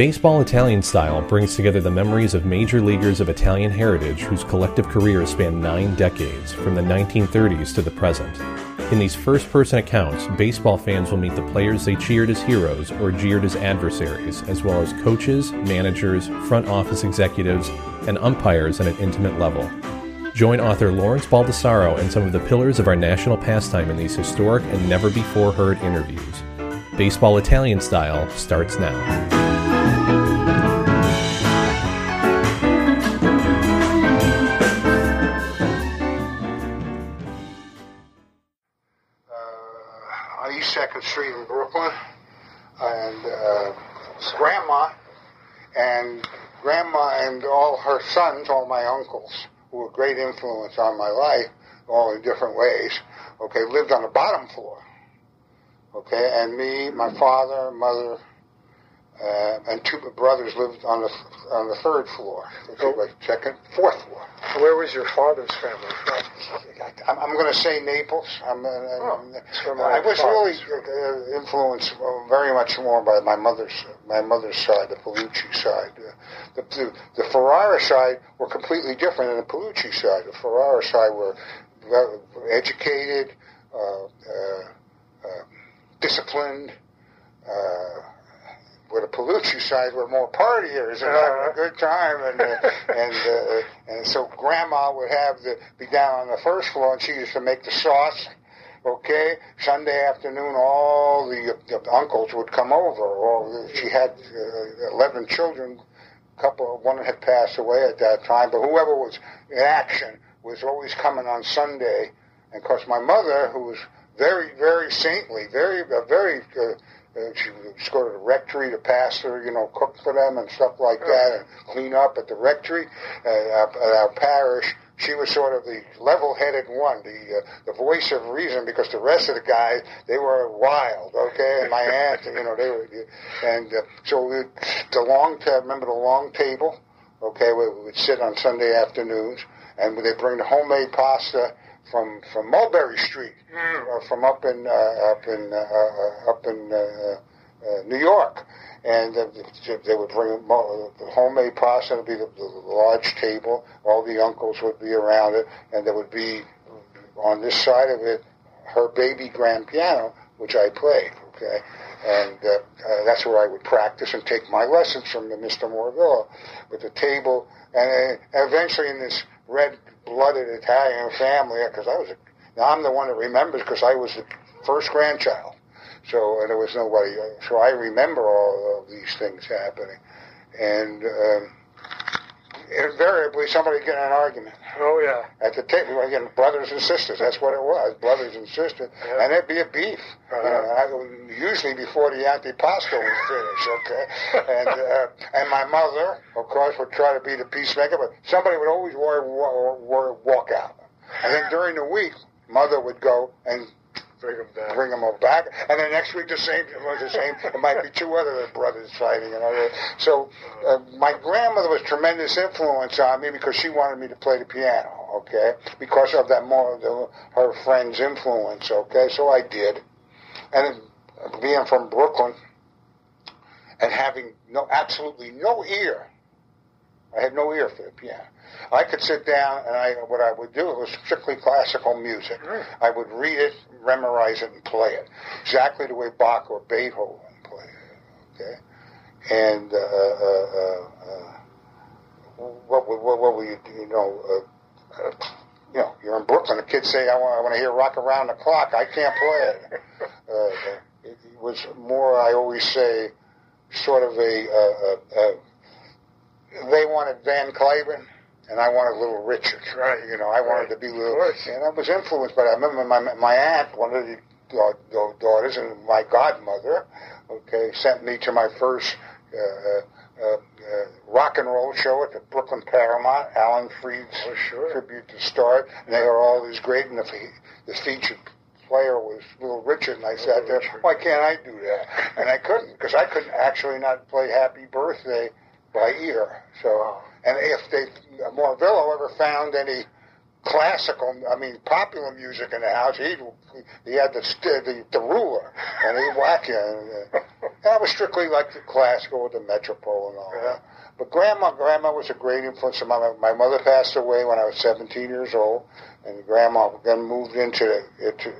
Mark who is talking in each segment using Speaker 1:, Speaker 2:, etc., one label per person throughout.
Speaker 1: Baseball Italian Style brings together the memories of major leaguers of Italian heritage whose collective careers span nine decades, from the 1930s to the present. In these first person accounts, baseball fans will meet the players they cheered as heroes or jeered as adversaries, as well as coaches, managers, front office executives, and umpires at an intimate level. Join author Lawrence Baldassaro and some of the pillars of our national pastime in these historic and never before heard interviews. Baseball Italian Style starts now.
Speaker 2: Grandma and all her sons, all my uncles, who were great influence on my life, all in different ways. Okay, lived on the bottom floor. Okay, and me, my father, mother, uh, and two brothers lived on the on the third floor. Okay, like second, fourth floor.
Speaker 3: Where was your father's family from?
Speaker 2: I'm, I'm going to say Naples. I'm, uh, oh, I was really uh, influenced very much more by my mother's my mother's side, the Paulucci side. Uh, the, the, the Ferrara side were completely different than the Paulucci side. The Ferrara side were educated, uh, uh, disciplined where the Paulucci side were more partiers and having a good time, and uh, and uh, and so Grandma would have the be down on the first floor, and she used to make the sauce. Okay, Sunday afternoon, all the, the uncles would come over. Or she had uh, eleven children. A couple, of one had passed away at that time, but whoever was in action was always coming on Sunday. And of course, my mother, who was very, very saintly, very, uh, very uh, and she would go to the rectory, the pastor, you know, cook for them and stuff like that, and clean up at the rectory uh, at our parish. She was sort of the level-headed one, the uh, the voice of reason, because the rest of the guys they were wild, okay. And my aunt, you know, they were, and uh, so we, the long, t- remember the long table, okay, we, we would sit on Sunday afternoons, and they bring the homemade pasta from from Mulberry Street, mm. uh, from up in uh, up in uh, uh up in uh, uh, New York, and they would bring homemade pasta. Would be the, the large table. All the uncles would be around it, and there would be on this side of it her baby grand piano, which I played. Okay, and uh, uh, that's where I would practice and take my lessons from the Mr. Morvillo with the table, and uh, eventually in this red blooded Italian family because I was a, now I'm the one that remembers because I was the first grandchild. So and there was nobody. So I remember all of these things happening, and um, invariably somebody get in an argument.
Speaker 3: Oh yeah.
Speaker 2: At the table, again, brothers and sisters. That's what it was, brothers and sisters, yeah. and there'd be a beef. Uh-huh. Know, usually before the antipasto was finished. Okay, and uh, and my mother, of course, would try to be the peacemaker, but somebody would always war, war, war, walk out. And then during the week, mother would go and
Speaker 3: Bring them back.
Speaker 2: Bring them all back. And then next week the same. The same. It might be two other brothers fighting. You know. So uh, my grandmother was tremendous influence on me because she wanted me to play the piano. Okay. Because of that more the, her friend's influence. Okay. So I did. And being from Brooklyn and having no absolutely no ear, I had no ear for the piano. I could sit down and I what I would do was strictly classical music. I would read it, memorize it, and play it exactly the way Bach or Beethoven played it. Okay, and uh, uh, uh, uh what, what, what will you you know? Uh, uh, you know, you're in Brooklyn. The kids say, "I want, I want to hear rock around the clock." I can't play it. it, it was more. I always say, sort of a. they wanted Van Cliburn and I wanted little Richard.
Speaker 3: Right.
Speaker 2: You know, I wanted right. to be little. And I was influenced by that. I remember my my aunt, one of the daughters, and my godmother, okay, sent me to my first uh, uh, uh, rock and roll show at the Brooklyn Paramount. Alan Freed's
Speaker 3: oh, sure.
Speaker 2: tribute to start, and they were all these great, and the, the featured player was Little Richard, and I little sat there. Richard. Why can't I do that? And I couldn't because I couldn't actually not play Happy Birthday by ear. So. And if they, Morvillo ever found any classical, I mean, popular music in the house, he he had the the, the ruler, and he'd whack you. And, uh, And I was strictly like the classical with the Metropole and all
Speaker 3: Yeah.
Speaker 2: that. But grandma, grandma was a great influence. My, my mother passed away when I was 17 years old, and grandma then moved into the, into,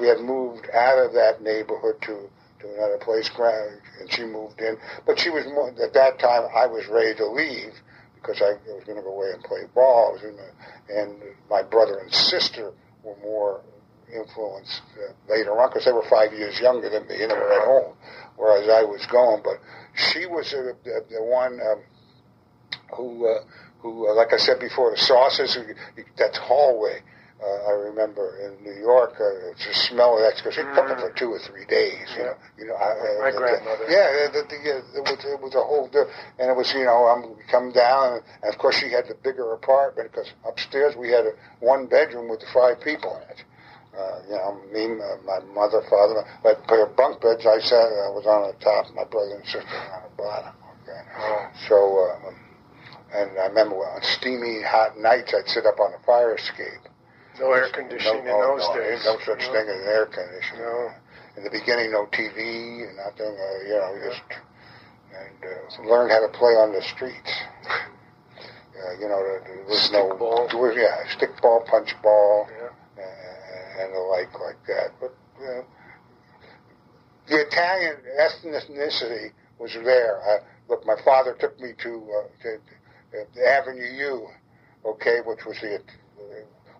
Speaker 2: we had moved out of that neighborhood to, to another place, and she moved in. But she was more, at that time, I was ready to leave because I was going to go away and play ball. The, and my brother and sister were more influenced uh, later on because they were five years younger than me and they were at home, whereas I was going. But she was uh, the, the one um, who, uh, who, uh, like I said before, the sauces. That hallway. Uh, I remember in New York, uh, to smell of that because they cook it for two or three days. You know, you know. I, uh,
Speaker 3: My
Speaker 2: the-
Speaker 3: grandmother.
Speaker 2: Yeah, the, the, the, it was it was a whole, di- and it was you know I'm come down, and, of course she had the bigger apartment because upstairs we had a one bedroom with five people in it. Uh, you know, me, my, my mother, father, but for bunk beds, I sat, I was on the top, my brother and sister were on the bottom. Okay,
Speaker 3: Oh.
Speaker 2: so. Um, and I remember on steamy hot nights, I'd sit up on the fire escape.
Speaker 3: No air conditioning
Speaker 2: no,
Speaker 3: in those
Speaker 2: no,
Speaker 3: days.
Speaker 2: No such thing as air conditioner.
Speaker 3: No.
Speaker 2: In the beginning, no TV and nothing. Uh, you know, just and uh, learn how to play on the streets. Uh, you know, there, was no
Speaker 3: Stickball.
Speaker 2: there was, yeah, stick ball, punch ball,
Speaker 3: Yeah.
Speaker 2: uh, and the like like that. But you know, the Italian ethnicity was there. Uh, look, my father took me to, uh, to, to Avenue U, okay, which was the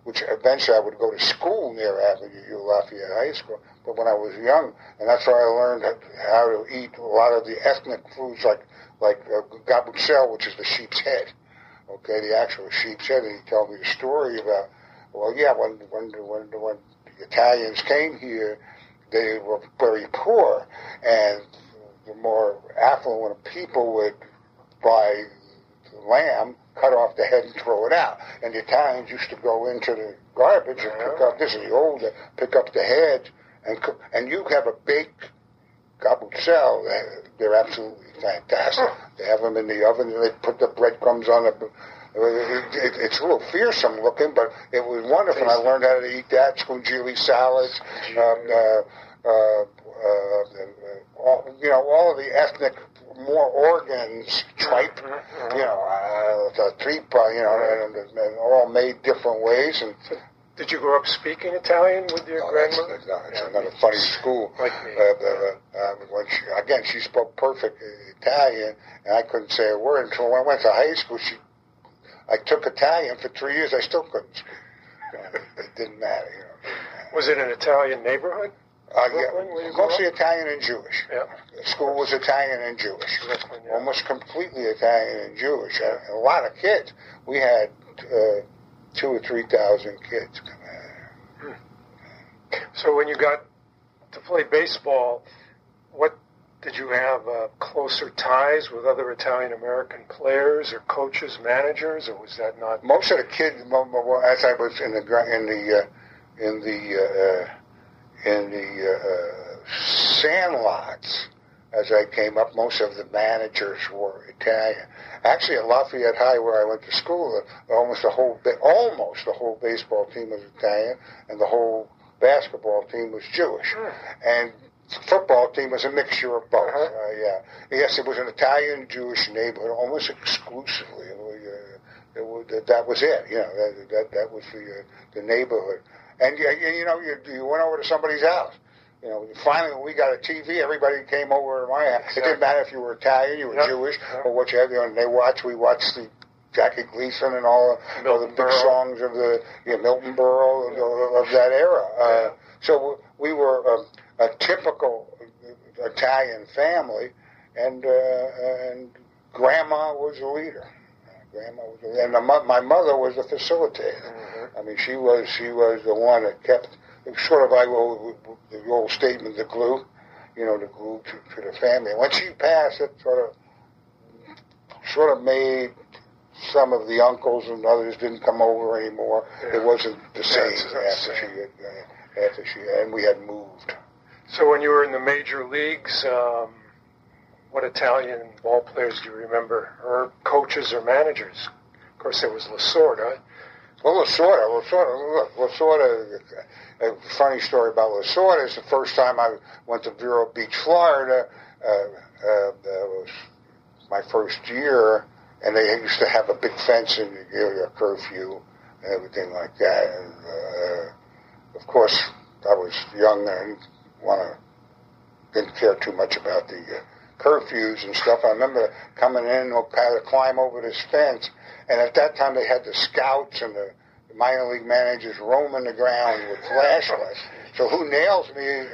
Speaker 2: which eventually I would go to school near Avenue U, Lafayette High School. But when I was young, and that's where I learned how to eat a lot of the ethnic foods like like uh, which is the sheep's head. Okay, the actual sheep's head. And he told me the story about, well, yeah, when when when when the Italians came here, they were very poor, and the more affluent people would buy lamb, cut off the head and throw it out. And the Italians used to go into the garbage and pick up, this is the old, pick up the head and cook, and you have a baked gabucel. They're, absolutely fantastic. They have them in the oven and they put the breadcrumbs on the, it, it, it's a little fearsome looking, but it was wonderful. I learned how to eat that, scungilli salads, um, uh, uh, uh, uh, all, you know, all of the ethnic more organs, tripe, you know, uh, the tripa, you know, and, and, all made different ways. And
Speaker 3: Did you grow up speaking Italian with your
Speaker 2: oh, that's,
Speaker 3: grandmother?
Speaker 2: no, it's another funny school.
Speaker 3: Like me.
Speaker 2: Uh, uh, uh, when she, again, she spoke perfect Italian, and I couldn't say a word until when I went to high school. She, I took Italian for three years. I still couldn't speak. It didn't matter. You know, it didn't matter.
Speaker 3: Was it an Italian neighborhood?
Speaker 2: Uh,
Speaker 3: Brooklyn,
Speaker 2: yeah, mostly Italian and Jewish.
Speaker 3: Yeah.
Speaker 2: The school was Italian and Jewish.
Speaker 3: Brooklyn, yeah.
Speaker 2: Almost completely Italian and Jewish. And a lot of kids. We had uh, two or three thousand kids come out.
Speaker 3: So when you got to play baseball, what did you have uh, closer ties with other Italian American players or coaches, managers, or was that not?
Speaker 2: Most of the kids, mo- mo- well, as I was in the in the uh, in the uh, uh, in the uh, uh, sandlots, as I came up, most of the managers were Italian. Actually, at Lafayette High, where I went to school, almost the whole almost the whole baseball team was Italian, and the whole basketball team was Jewish, and football team was a mixture of both.
Speaker 3: Uh-huh.
Speaker 2: Uh, yeah, yes, it was an Italian Jewish neighborhood almost exclusively. It was, uh, it was, that was it. You know, that that, that was the uh, the neighborhood. And you, you know, you you went over to somebody's house. You know, finally when we got a TV, everybody came over to my house. It didn't matter if you were Italian, you were
Speaker 3: Yep.
Speaker 2: Jewish,
Speaker 3: Yep.
Speaker 2: or what you had. You know, and they watched. We watched the Jackie Gleason and all, all the big
Speaker 3: Berle.
Speaker 2: songs of the yeah, Milton Berle of, of that era. Uh, so we were um, a typical Italian family, and uh, and Grandma was the leader. Grandma was, and the, my mother was the facilitator. I mean, she was she was the one that kept it was sort of like well, the old statement, the glue, you know, the glue to, to the family. And when she passed, it sort of sort of made some of the uncles and others didn't come over anymore.
Speaker 3: Yeah.
Speaker 2: It wasn't the same
Speaker 3: not
Speaker 2: after
Speaker 3: the
Speaker 2: she had, uh, after she and we had moved.
Speaker 3: So when you were in the major leagues, um, what Italian ball players do you remember, or coaches or managers? Of course, there was Lasorda.
Speaker 2: Well, Lasorda, Lasorda, Lasorda, a funny story about Lasorda is the first time I went to Vero Beach, Florida, uh, uh, that was my first year, and they used to have a big fence and you know, a curfew and everything like that. And uh, of course, I was young and want to didn't care too much about the uh, curfews and stuff. I remember coming in, had to climb over this fence, and at that time they had the scouts and the minor league managers roaming the ground with flashlights. So who nails me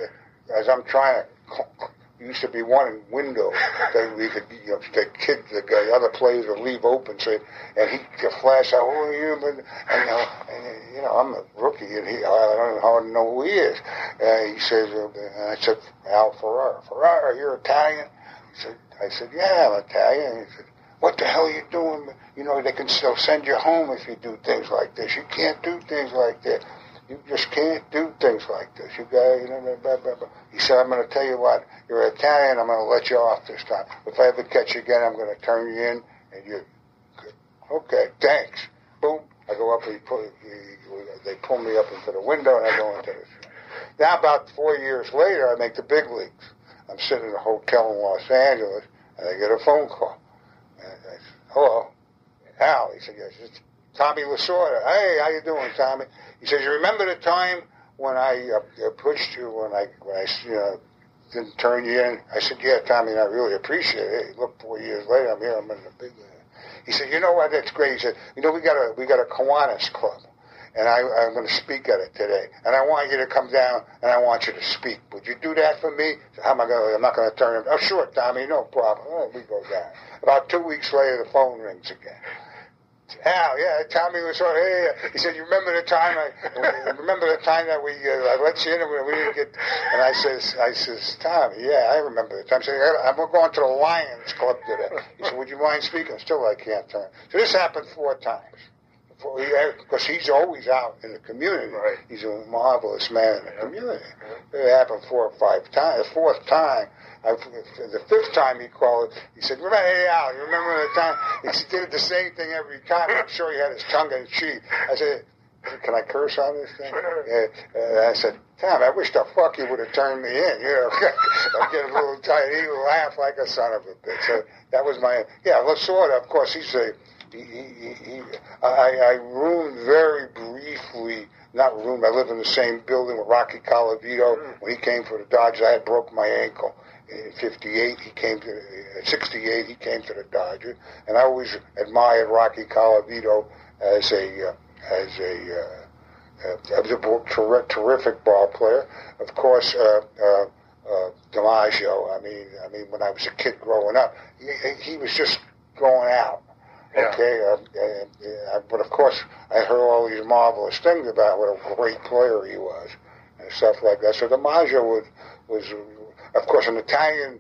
Speaker 2: as I'm trying to used to be one window that we could, you know, the kid, the guy, other players would leave open, so and he could flash out, "Oh, you," and, and, and you know, I'm a rookie, and he, I don't hardly know who he is. Uh, he says, uh, and I said, Al Ferrara, Ferrara, you're Italian. Said, I said, yeah, I'm Italian. He said, what the hell are you doing? You know, they can still send you home if you do things like this. You can't do things like that. You just can't do things like this. You got, you know, blah, blah, blah. He said, I'm going to tell you what, you're Italian, I'm going to let you off this time. If I ever catch you again, I'm going to turn you in, and you, okay, thanks. Boom. I go up, he pull, he, they pull me up into the window, and I go into this. Now, about four years later, I make the big leagues. I'm sitting in a hotel in Los Angeles, and I get a phone call. And I said, hello, Al. He said, yes, it's Tommy Lasorda. Hey, how you doing, Tommy? He says, you remember the time when I uh, pushed you, when I, when I, you know, didn't turn you in? I said, yeah, Tommy, I really appreciate it. Look, four years later, I'm here, I'm in the big. He said, you know what, that's great. He said, you know, we got a, we got a Kiwanis club. And I, I'm going to speak at it today. And I want you to come down and I want you to speak. Would you do that for me? How am I going to, I'm not going to turn him. Oh, sure, Tommy, no problem. Oh, we go down. About two weeks later, the phone rings again. Al, yeah, Tommy was of, hey, he said, you remember the time I, remember the time that we, uh, I let you in and we, we didn't get, and I says, I says, Tommy, yeah, I remember the time. I said, I'm going to the Lions Club today. He said, would you mind speaking? Still, I can't turn. So this happened four times. Because he's always out in the community.
Speaker 3: Right.
Speaker 2: He's a marvelous man in the community. It happened four or five times. The fourth time, I, the fifth time he called, he said, "Remember, hey Al, you remember the time?" He did the same thing every time. I'm sure he had his tongue in cheek. I said, "Can I curse on this thing?" And I said, "Tom, I wish the fuck you would have turned me in." You know, I'm getting a little tired. He laughed like a son of a bitch. So that was my yeah. Lasorda, of course, he's a he, he, he, I, I roomed very briefly, not roomed, I lived in the same building with Rocky Colavito. Mm. When he came for the Dodgers, I had broke my ankle. In 58, he came to, uh, 68, he came to the Dodgers. And I always admired Rocky Colavito as a, uh, as a, uh, uh, a ter- terrific ball player. Of course, uh, uh, uh, DiMaggio, I mean, I mean, when I was a kid growing up, he, he was just going out.
Speaker 3: Yeah.
Speaker 2: Okay, uh, uh, but of course, I heard all these marvelous things about what a great player he was and stuff like that. So DiMaggio was, was, of course, an Italian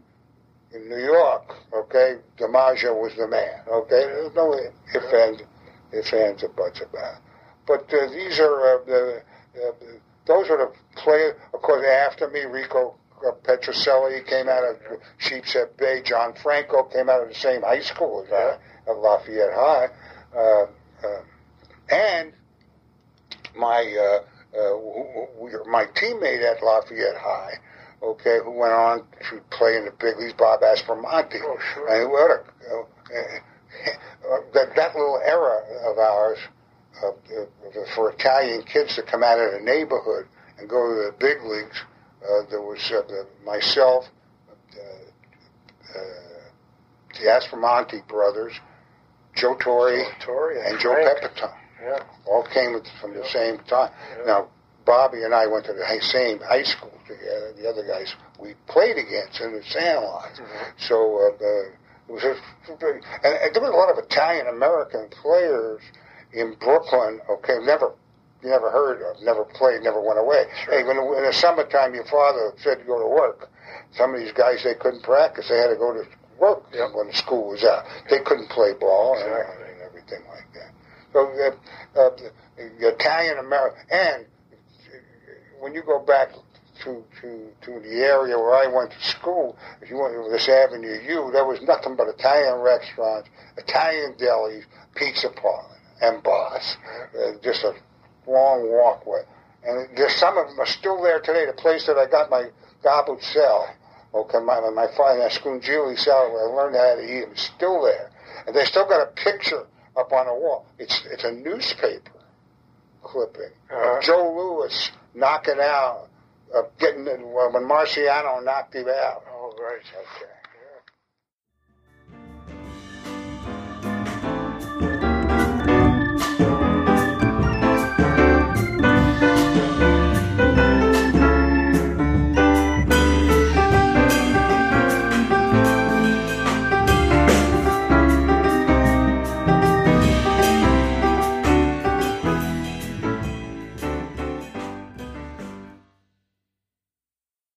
Speaker 2: in New York. Okay, DiMaggio was the man. Okay, there's no ifs and ifs ands or buts about. It. But uh, these are uh, the uh, those are the players. Of course, after me, Rico uh, Petrocelli came out of Sheepshead Bay. John Franco came out of the same high school as I of Lafayette High, uh, uh, and my uh, uh, my teammate at Lafayette High, okay, who went on to play in the big leagues, Bob Aspromonte.
Speaker 3: Oh, sure.
Speaker 2: And what a, uh, that, that little era of ours uh, for Italian kids to come out of the neighborhood and go to the big leagues. Uh, there was uh, the, myself, uh, uh, the Aspromonte brothers, Joe Torre,
Speaker 3: Joe Torre
Speaker 2: and Joe. Pepitone.
Speaker 3: Yeah.
Speaker 2: All came from the
Speaker 3: Yeah.
Speaker 2: same time.
Speaker 3: Yeah.
Speaker 2: Now, Bobby and I went to the same high school together. The other guys we played against in the Sandlots.
Speaker 3: Mhm.
Speaker 2: So uh, the, it was a, and, and there was a lot of Italian American players in Brooklyn. Okay, never. You never heard of, never played, never went away.
Speaker 3: Sure.
Speaker 2: Hey, when in the summertime, your father said to go to work. Some of these guys they couldn't practice; they had to go to work
Speaker 3: Yep.
Speaker 2: when the school was out. They couldn't play ball and,
Speaker 3: Exactly.
Speaker 2: and everything like that. So uh, uh, the, the Italian American, and when you go back to, to, to the area where I went to school, if you went to this Avenue U, there was nothing but Italian restaurants, Italian delis, pizza parlor, and bars. Uh, just a long walkway. And there's some of them are still there today. The place that I got my gobbled cell, Okay, my, my father, that Scungilli salad where I learned how to eat them, still there. And they still got a picture up on the wall. It's, it's a newspaper clipping.
Speaker 3: Uh-huh.
Speaker 2: Joe Louis knocking out, uh, getting, when Marciano knocked him out.
Speaker 3: Oh, right.
Speaker 2: Okay.